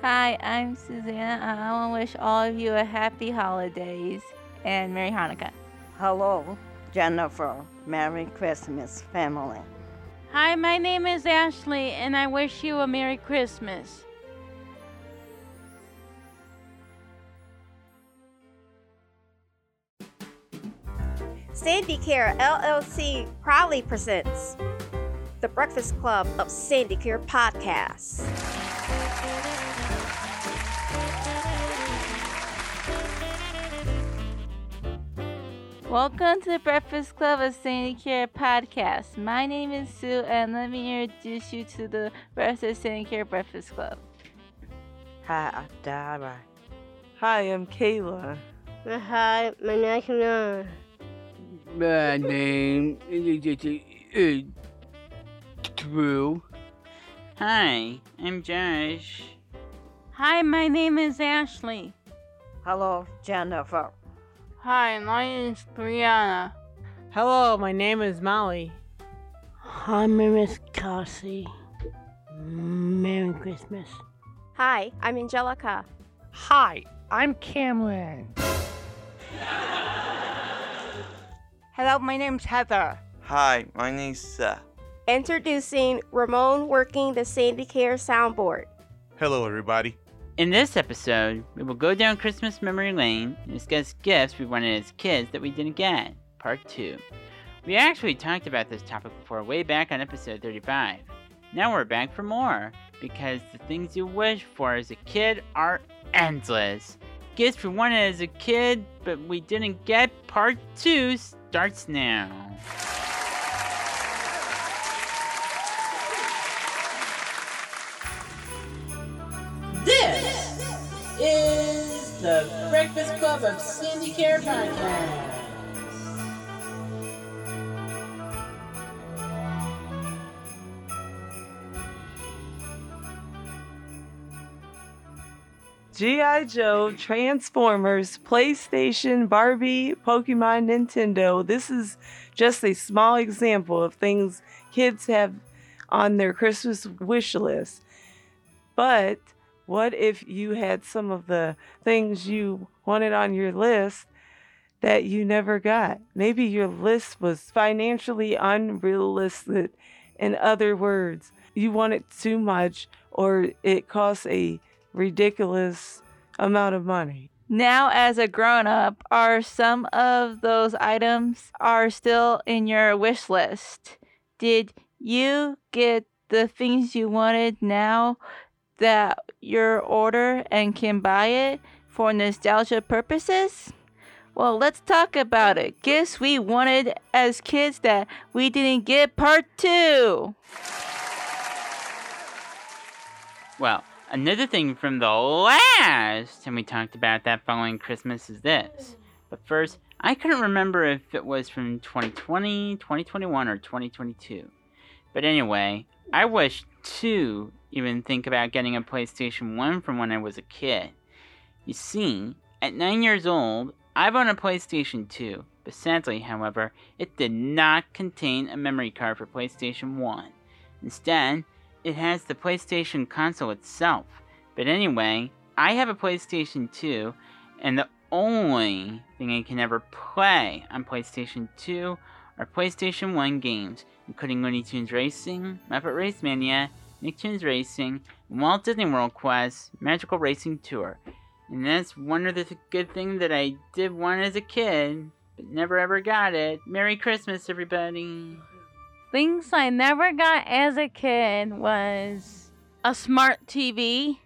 Hi, I'm Susanna. I want to wish all of you a happy holidays and Merry Hanukkah. Hello, Jennifer. Merry Christmas, family. Hi, my name is Ashley, and I wish you a Merry Christmas. Sandicare LLC proudly presents the Breakfast Club of Sandicare podcast. Welcome to the Breakfast Club of Sandicare podcast. My name is Sue, and let me introduce you to the rest of Sandicare Breakfast Club. Hi, I'm Dara. Hi, I'm Kayla. Uh, hi, my name's Nora. My name is Drew. Hi, I'm Josh. Hi, my name is Ashley. Hello, Jennifer. Hi, my name is Brianna. Hello, my name is Molly. Hi, my name is Cassie. Merry Christmas. Hi, I'm Angelica. Hi, I'm Cameron. Hello, my name's Heather. Hi, my name's Seth. Introducing Ramon working the Sandicare soundboard. Hello, everybody. In this episode, we will go down Christmas memory lane and discuss gifts we wanted as kids that we didn't get. Part 2. We actually talked about this topic before way back on episode 35. Now we're back for more, because the things you wish for as a kid are endless. Gifts we wanted as a kid, but we didn't get. Part 2 starts now. The Breakfast Club of Sandicare Podcast. G.I. Joe, Transformers, PlayStation, Barbie, Pokemon, Nintendo. This is just a small example of things kids have on their Christmas wish list. But what if you had some of the things you wanted on your list that you never got? Maybe your list was financially unrealistic. In other words, you wanted too much or it costs a ridiculous amount of money. Now, as a grown up, are some of those items are still in your wish list? Did you get the things you wanted now that your order and can buy it for nostalgia purposes? Well, let's talk about it. Gifts we wanted as kids that we didn't get, part two. Well, another thing from the last time we talked about that following Christmas is this. But first, I couldn't remember if it was from 2020, 2021, or 2022. But anyway, I wish to even think about getting a PlayStation 1 from when I was a kid. You see, at 9 years old, I've owned a PlayStation 2, but sadly, however, it did not contain a memory card for PlayStation 1. Instead, it has the PlayStation console itself. But anyway, I have a PlayStation 2, and the only thing I can ever play on PlayStation 2 are PlayStation 1 games, including Looney Tunes Racing, Muppet RaceMania, Nicktoons Racing, Walt Disney World Quest, Magical Racing Tour. And that's one of the good things that I did want as a kid, but never ever got it. Merry Christmas, everybody. Things I never got as a kid was a smart TV.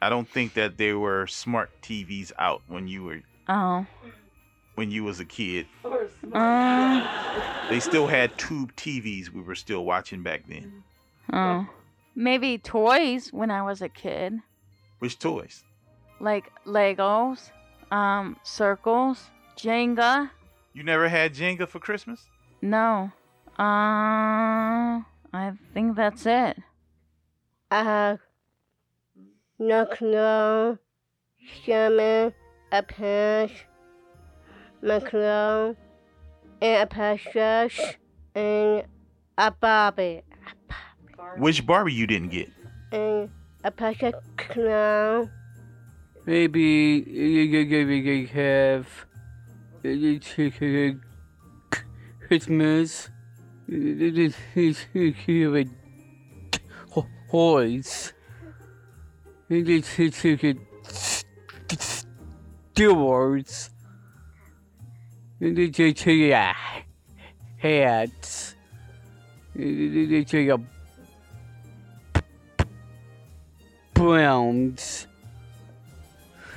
I don't think that there were smart TVs out when you were Oh. when you was a kid. Um, They still had tube TVs we were still watching back then. oh. Maybe toys when I was a kid. Which toys? Like Legos, um, circles, Jenga. You never had Jenga for Christmas? No. Uh, I think that's it. I have knuckle, salmon, a punch, macaron, and a pastures, and a barbie, Which Barbie you didn't get? and a pasta No. Maybe you could have Christmas. Horse. Star Wars. Hats. Browns.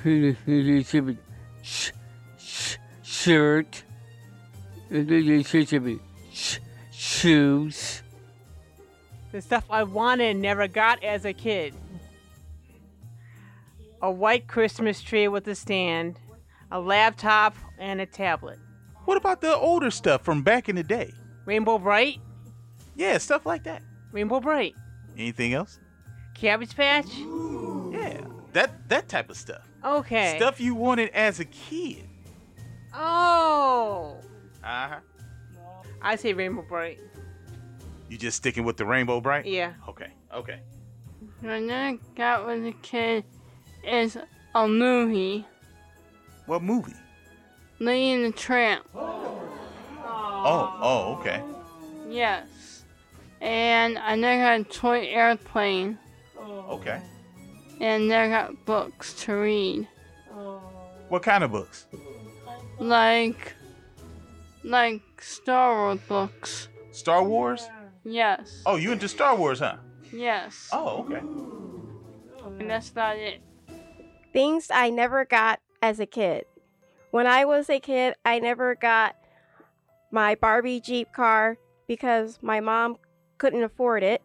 Sh- sh- shirt. Shoes. The stuff I wanted and never got as a kid. A white Christmas tree with a stand, a laptop, and a tablet. What about the older stuff from back in the day? Rainbow Brite? Yeah, stuff like that. Rainbow Brite. Anything else? Cabbage Patch? Yeah, that that type of stuff. Okay. Stuff you wanted as a kid. Oh. Uh huh. I say Rainbow Brite. You just sticking with the Rainbow Brite? Yeah. Okay. Okay. When I got as a kid is a movie, What movie? Lady and the Tramp. Oh. Oh. Okay. Yes. And I never got a toy airplane, Okay. and never got books to read. What kind of books? Like, like Star Wars books. Star Wars? Yes. Oh, you into Star Wars, huh? Yes. Oh, okay. And that's about it. Things I never got as a kid. When I was a kid, I never got my Barbie Jeep car because my mom couldn't afford it.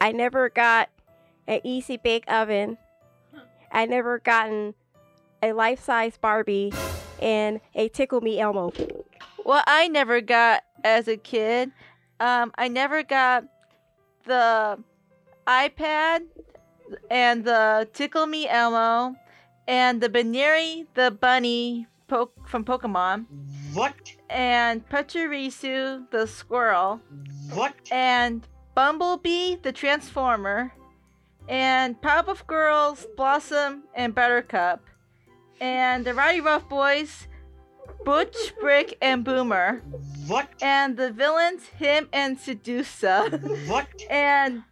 I never got an easy bake oven. I never gotten a life size Barbie and a Tickle Me Elmo. What I never got as a kid, um, I never got the iPad and the Tickle Me Elmo and the Buneary the bunny po- from Pokemon. What? And Pachirisu the squirrel. What? And Bumblebee the transformer. And Powerpuff Girls, Blossom, and Buttercup. And the Rowdyruff Boys, Butch, Brick, and Boomer. What? And the villains, him and Sedusa. What? and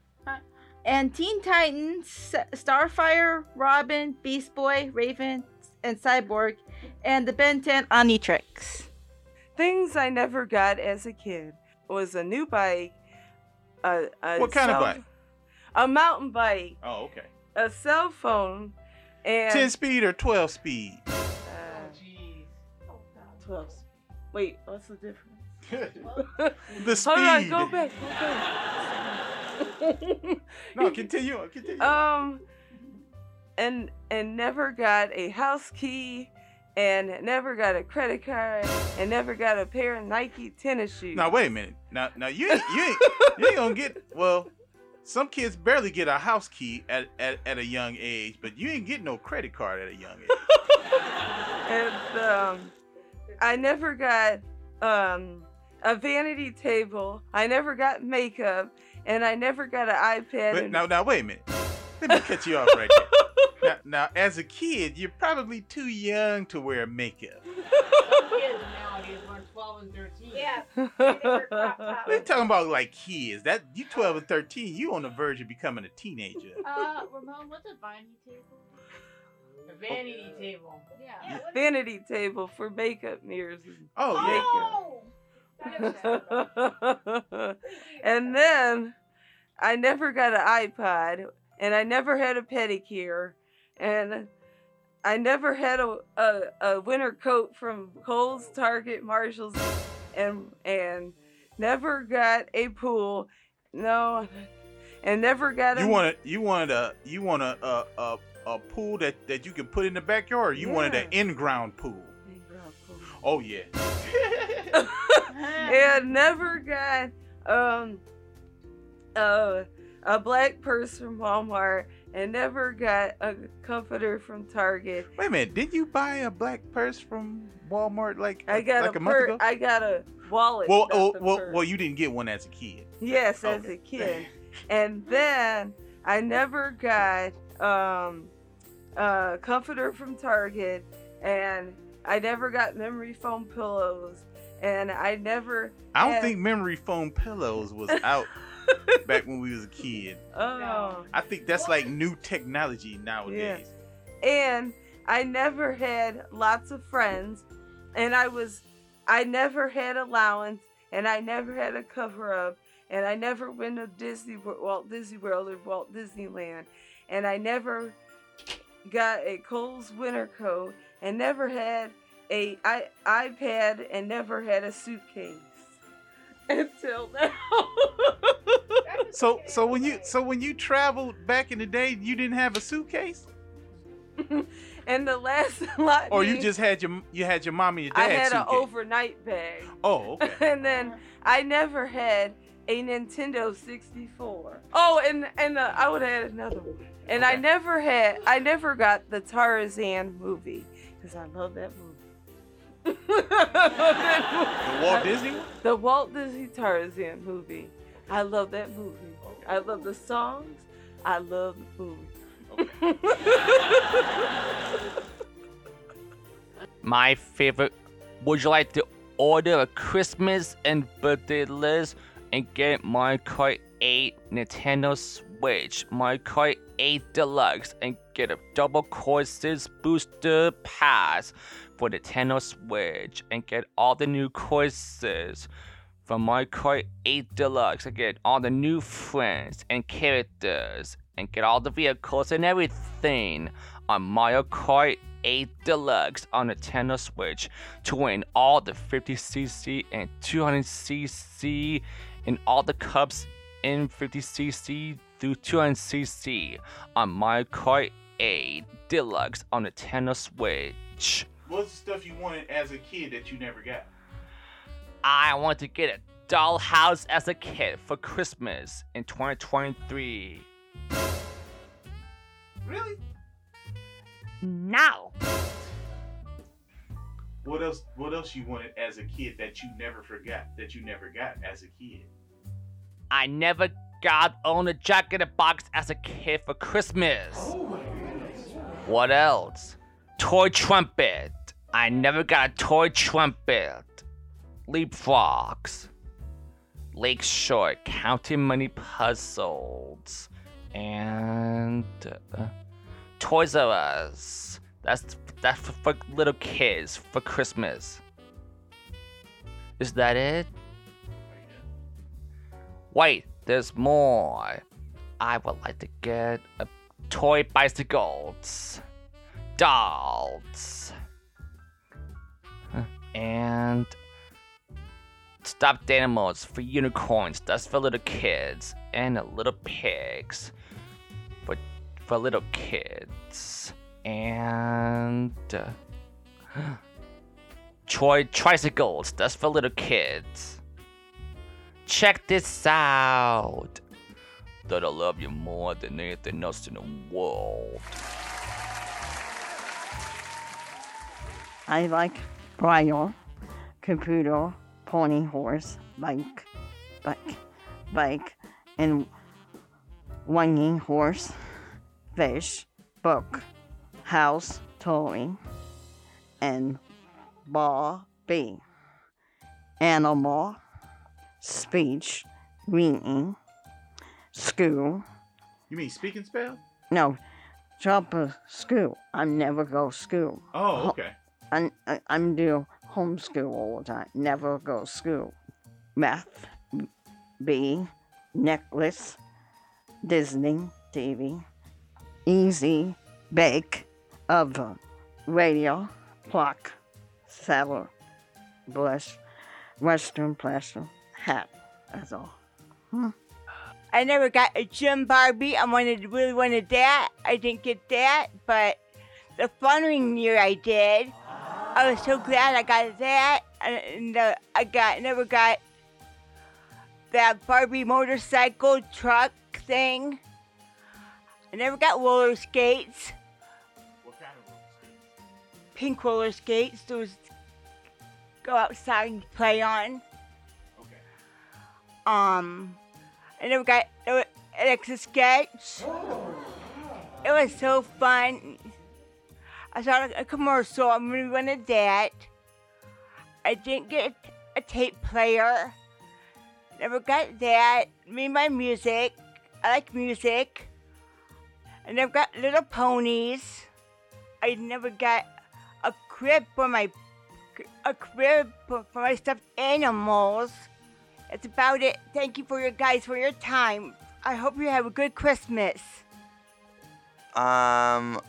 and Teen Titans, Starfire, Robin, Beast Boy, Raven, and Cyborg, and the Ben 10 Omnitrix. Things I never got as a kid was a new bike. A, a What kind of bike? A mountain bike, Oh, okay. a cell phone, and 10 speed or 12 speed? uh, 12. Wait, what's the difference? The Hold on, speed. go back, go back. No, continue on, continue. Um, and and never got a house key, and never got a credit card, and never got a pair of Nike tennis shoes. Now wait a minute. Now now you ain't you ain't you ain't gonna get well. Some kids barely get a house key at, at, at a young age, but you ain't get no credit card at a young age. and um, I never got um a vanity table. I never got makeup, and I never got an iPad. But and- now now wait a minute. Let me cut you off right there. Now, now as a kid, you're probably too young to wear makeup. Kids nowadays are 12 and 13. Yeah. We're talking about like kids. That you 12 and 13, you on the verge of becoming a teenager. Uh, Ramon, what's a vanity table? A vanity table. Yeah. vanity table for makeup mirrors. and Oh, makeup. and then I never got an iPod, and I never had a pedicure, and I never had a, a, a winter coat from Kohl's, Target, Marshalls, and and never got a pool. No, and never got a. You wanted you wanted a you want a a, a, a pool that, that you can put in the backyard. Or you wanted an Yeah. in-ground pool. Oh yeah. and never got um a a black purse from Walmart and never got a comforter from Target. Wait a minute. Did you buy a black purse from Walmart like I got like a, a, month ago? I got a wallet. well, oh, well, purse. well, you didn't get one as a kid. yes, as a kid. And then I never got um, a comforter from Target, and I never got memory foam pillows, and I never. I don't had- think memory foam pillows was out back when we was a kid. Oh. I think that's like new technology nowadays. and I never had lots of friends, and I was, I never had allowance, and I never had a cover up, and I never went to Disney, Walt Disney World or Walt Disneyland, and I never got a Kohl's winter coat, and never had a i iPad, and never had a suitcase until now. So so when you so when you traveled back in the day, you didn't have a suitcase, and the last lot, or you just had your you had your mom and your I dad had an overnight bag. Oh, okay. and then I never had a Nintendo 64. Oh, and and uh, I would have had another one. And I never had, I never got the Tarzan movie because I love that movie. The Walt Disney? The Walt Disney Tarzan movie. I love that movie. I love the songs. I love the movie. My favorite. Would you like to order a Christmas and birthday list and get Mario Kart 8 Nintendo Switch, Mario Kart 8 Deluxe, and get a double courses booster pass for the Nintendo Switch and get all the new courses from Mario Kart 8 Deluxe and get all the new friends and characters and get all the vehicles and everything. On Mario Kart 8 Deluxe on the Nintendo Switch to win all the 50cc and 200cc and all the cups in 50cc through 200cc on Mario Kart 8 Deluxe on the Nintendo Switch. What's the stuff you wanted as a kid that you never got? I want to get a dollhouse as a kid for Christmas in 2023. Really? Now. What else? What else you wanted as a kid that you never forgot? That you never got as a kid? I never got on a Jack in the Box as a kid for Christmas. Oh what else? Toy trumpet. I never got a toy trumpet. Leapfrogs. Lakeshore counting money puzzles. And uh, Toys R Us. That's that's for, for little kids for Christmas. Is that it? Wait, there's more. I would like to get a toy bicycles, dolls, and stuffed animals for unicorns. That's for little kids, and little pigs for for little kids, and uh, toy tricycles. That's for little kids. Check this out. That I love you more than anything else in the world. I like braille, computer, pony horse, bike, bike, bike, and winging horse, fish, book, house, toy, and bee, animal, speech, reading, school. You mean speaking spell? No, job of school. I never go school. Oh, okay. I, I, I'm do homeschool all the time. Never go school. Math, B, necklace, Disney, TV, easy, bake, oven, radio, clock, saddle, blush, western plaster, hat. That's all. Hmm. I never got a gym Barbie. I wanted really wanted that. I didn't get that, but the following year I did. I was so glad I got that, and uh, I got never got that Barbie motorcycle truck thing. I never got roller skates. What kind of roller skates? Pink roller skates. Those go outside and play on. Okay. Um, I never got, Alexa sketch. It was so fun. I saw a commercial. I'm really wanted that. I didn't get a tape player. Never got that. Made my music. I like music. And I've got little ponies. I never got a crib for my a crib for for my stuffed animals. That's about it. Thank you for your guys for your time. I hope you have a good Christmas. Um,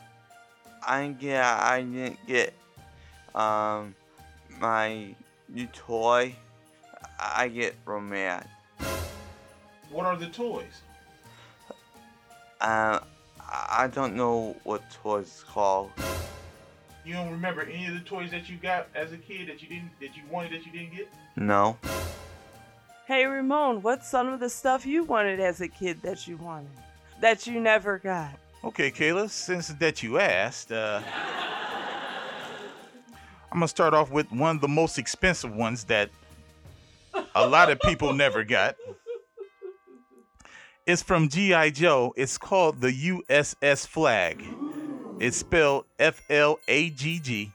I yeah, I didn't get um my new toy. I get romance. What are the toys? Um, I don't know what toys it's called. You don't remember any of the toys that you got as a kid that you didn't that you wanted that you didn't get? No. Hey Ramon, what's some of the stuff you wanted as a kid that you wanted? That you never got? Okay, Kayla, since that you asked, uh, I'm gonna start off with one of the most expensive ones that a lot of people never got. It's from G.I. Joe. It's called the USS Flagg. It's spelled F L A G G.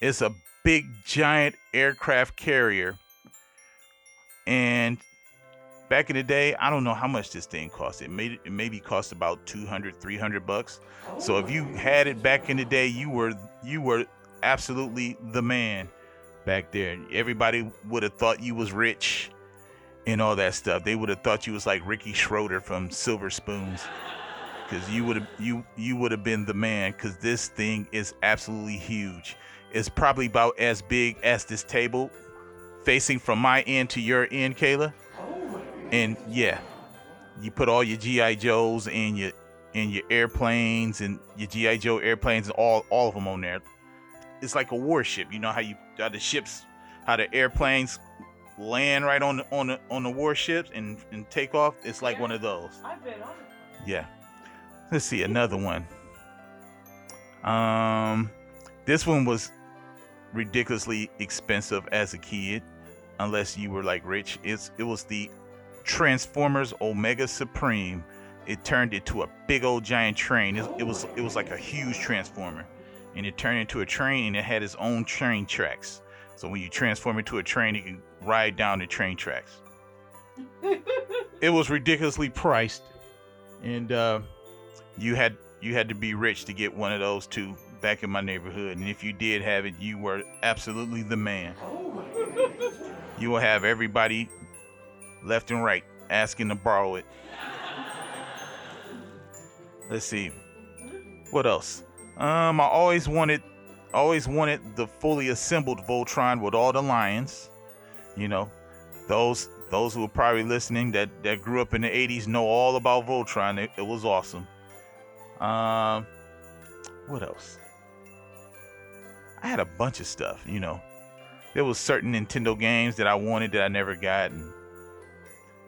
It's a big, giant aircraft carrier. And back in the day, I don't know how much this thing cost. It made it maybe cost about 200, 300 bucks. So if you had it back in the day, you were you were absolutely the man back there. Everybody would have thought you was rich and all that stuff. They would have thought you was like Ricky Schroder from Silver Spoons. Cause you would have you you would have been the man. Cause this thing is absolutely huge. It's probably about as big as this table, facing from my end to your end, Kayla. And yeah, you put all your GI Joes and your and your airplanes and your GI Joe airplanes and all all of them on there. It's like a warship. You know how you how the ships, how the airplanes land right on the on the on the warships and and take off. It's like one of those. I've been on Yeah. Let's see another one. Um, this one was ridiculously expensive as a kid, unless you were like rich. It's it was the Transformers Omega Supreme. It turned into a big old giant train. It, it was it was like a huge transformer, and it turned into a train and it had its own train tracks. So when you transform into a train, you can ride down the train tracks. it was ridiculously priced, and uh, you had you had to be rich to get one of those two back in my neighborhood. And if you did have it, you were absolutely the man. You will have everybody left and right asking to borrow it. Let's see. What else? Um, I always wanted, always wanted the fully assembled Voltron with all the lions. You know, those those who are probably listening that that grew up in the '80s know all about Voltron. It, it was awesome. Um, what else? I had a bunch of stuff. You know, there was certain Nintendo games that I wanted that I never got and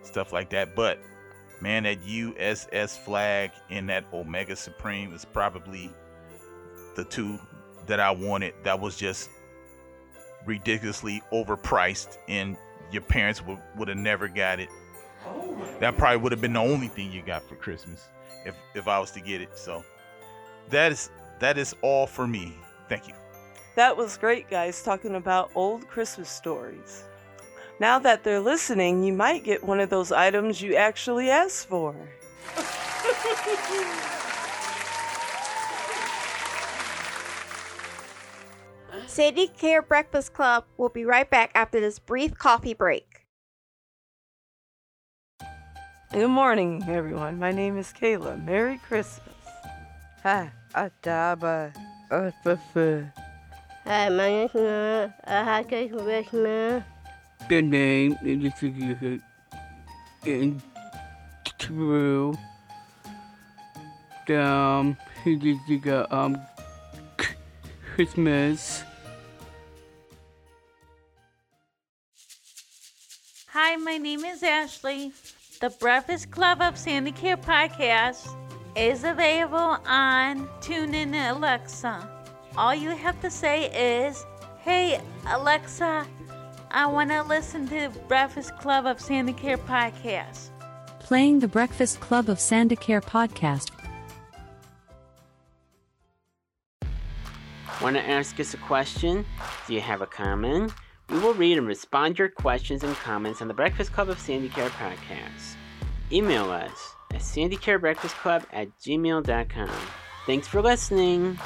stuff like that. But man, that USS Flagg and that Omega Supreme is probably the two that I wanted. That was just ridiculously overpriced, and your parents would, would have never got it. That probably would have been the only thing you got for Christmas if if I was to get it. So that is that is all for me. Thank you. That was great, guys, talking about old Christmas stories. Now that they're listening, you might get one of those items you actually asked for. Sandicare Breakfast Club will be right back after this brief coffee break. Good morning, everyone. My name is Kayla. Merry Christmas. Hi, Ataba. Ataba. Hi, my name is Nora. I have Christmas. The name is significant and true. Um, he just got um Christmas. Hi, my name is Ashley. The Breakfast Club of Sandicare podcast is available on TuneIn Alexa. All you have to say is, Hey, Alexa, I want to listen to the Breakfast Club of Sandicare podcast. playing the Breakfast Club of Sandicare podcast. Want to ask us a question? Do you have a comment? We will read and respond to your questions and comments on the Breakfast Club of Sandicare podcast. Email us at sandicarebreakfastclub at gmail.com. Thanks for listening.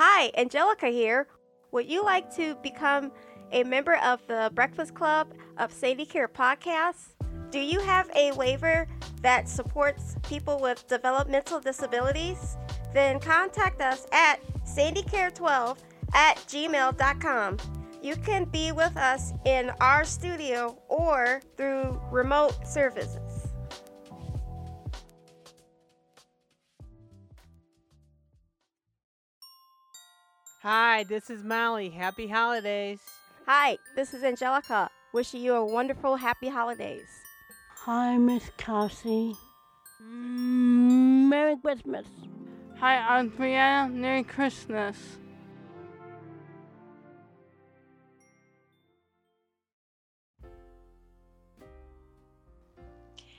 Hi, Angelica here. Would you like to become a member of the Breakfast Club of Sandicare Podcast? Do you have a waiver that supports people with developmental disabilities? Then contact us at sandicare12 at gmail.com. You can be with us in our studio or through remote services. Hi, this is Molly. Happy holidays. Hi, this is Angelica. Wishing you a wonderful happy holidays. Hi, Miss Cassie. Mm, Merry Christmas. Hi, I'm Brianna. Merry Christmas.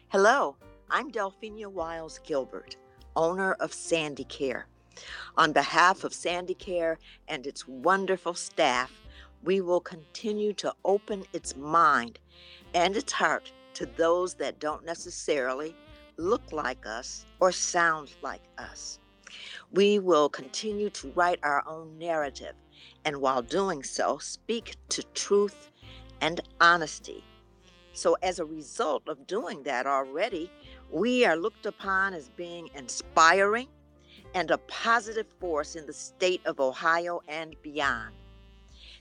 Hello, I'm Delphina Wiles Gilbert, owner of Sandicare. On behalf of Sandicare and its wonderful staff, we will continue to open its mind and its heart to those that don't necessarily look like us or sound like us. We will continue to write our own narrative, and while doing so, speak to truth and honesty. So, as a result of doing that already, we are looked upon as being inspiring and a positive force in the state of Ohio and beyond.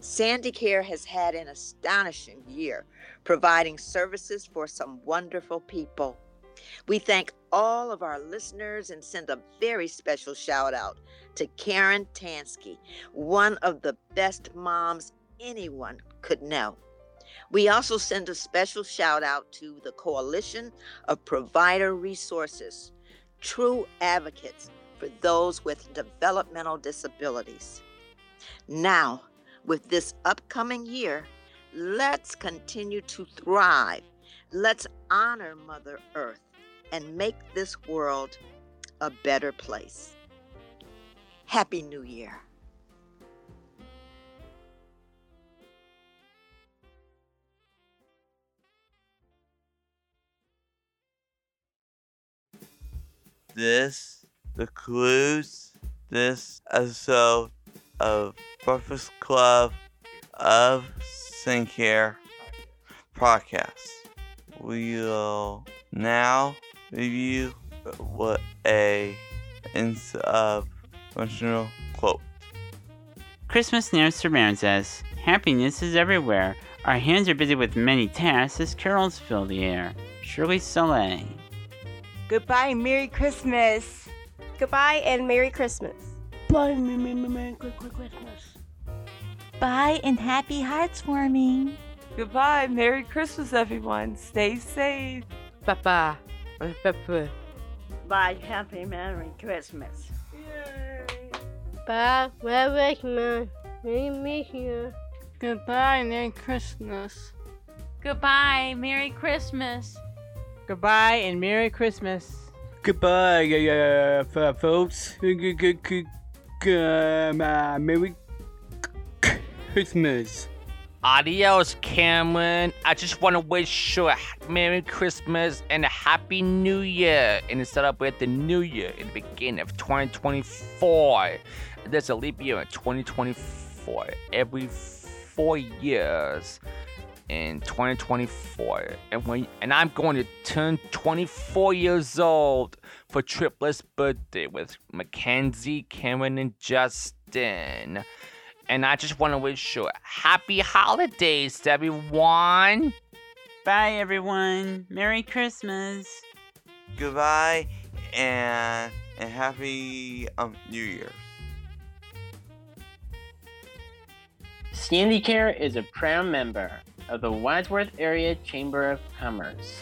Sandicare has had an astonishing year, providing services for some wonderful people. We thank all of our listeners and send a very special shout out to Karen Tansky, one of the best moms anyone could know. We also send a special shout out to the Coalition of Provider Resources, true advocates for those with developmental disabilities. Now, with this upcoming year, let's continue to thrive. Let's honor Mother Earth and make this world a better place. Happy New Year. This concludes this episode of Breakfast Club of Sandicare podcast. We will now review what a inspirational quote. Christmas now surrounds us. Happiness is everywhere. Our hands are busy with many tasks as carols fill the air. Shirley Soleil. Goodbye, Merry Christmas. Goodbye and Merry Christmas. Bye, Merry, Merry Christmas. Bye and happy heartswarming. Goodbye. Merry Christmas, everyone. Stay safe. Papa. Papa. Bye, happy Merry Christmas. Bye, Merry Christmas. Merry Christmas. Goodbye, Merry Christmas. Goodbye, Merry Christmas. Goodbye and Merry Christmas. Goodbye, uh, uh, folks. Uh, Merry Christmas. Adios, Cameron. I just want to wish you a Merry Christmas and a Happy New Year and to celebrate the New Year in the beginning of 2024. There's a leap year in 2024 every four years in 2024, and when and I'm going to turn 24 years old for Triplets' birthday with Mackenzie, Cameron, and Justin. And I just want to wish you happy holidays, everyone. Bye, everyone. Merry Christmas. Goodbye and and happy um New Year. Sandicare is a proud member of the Wadsworth Area Chamber of Commerce.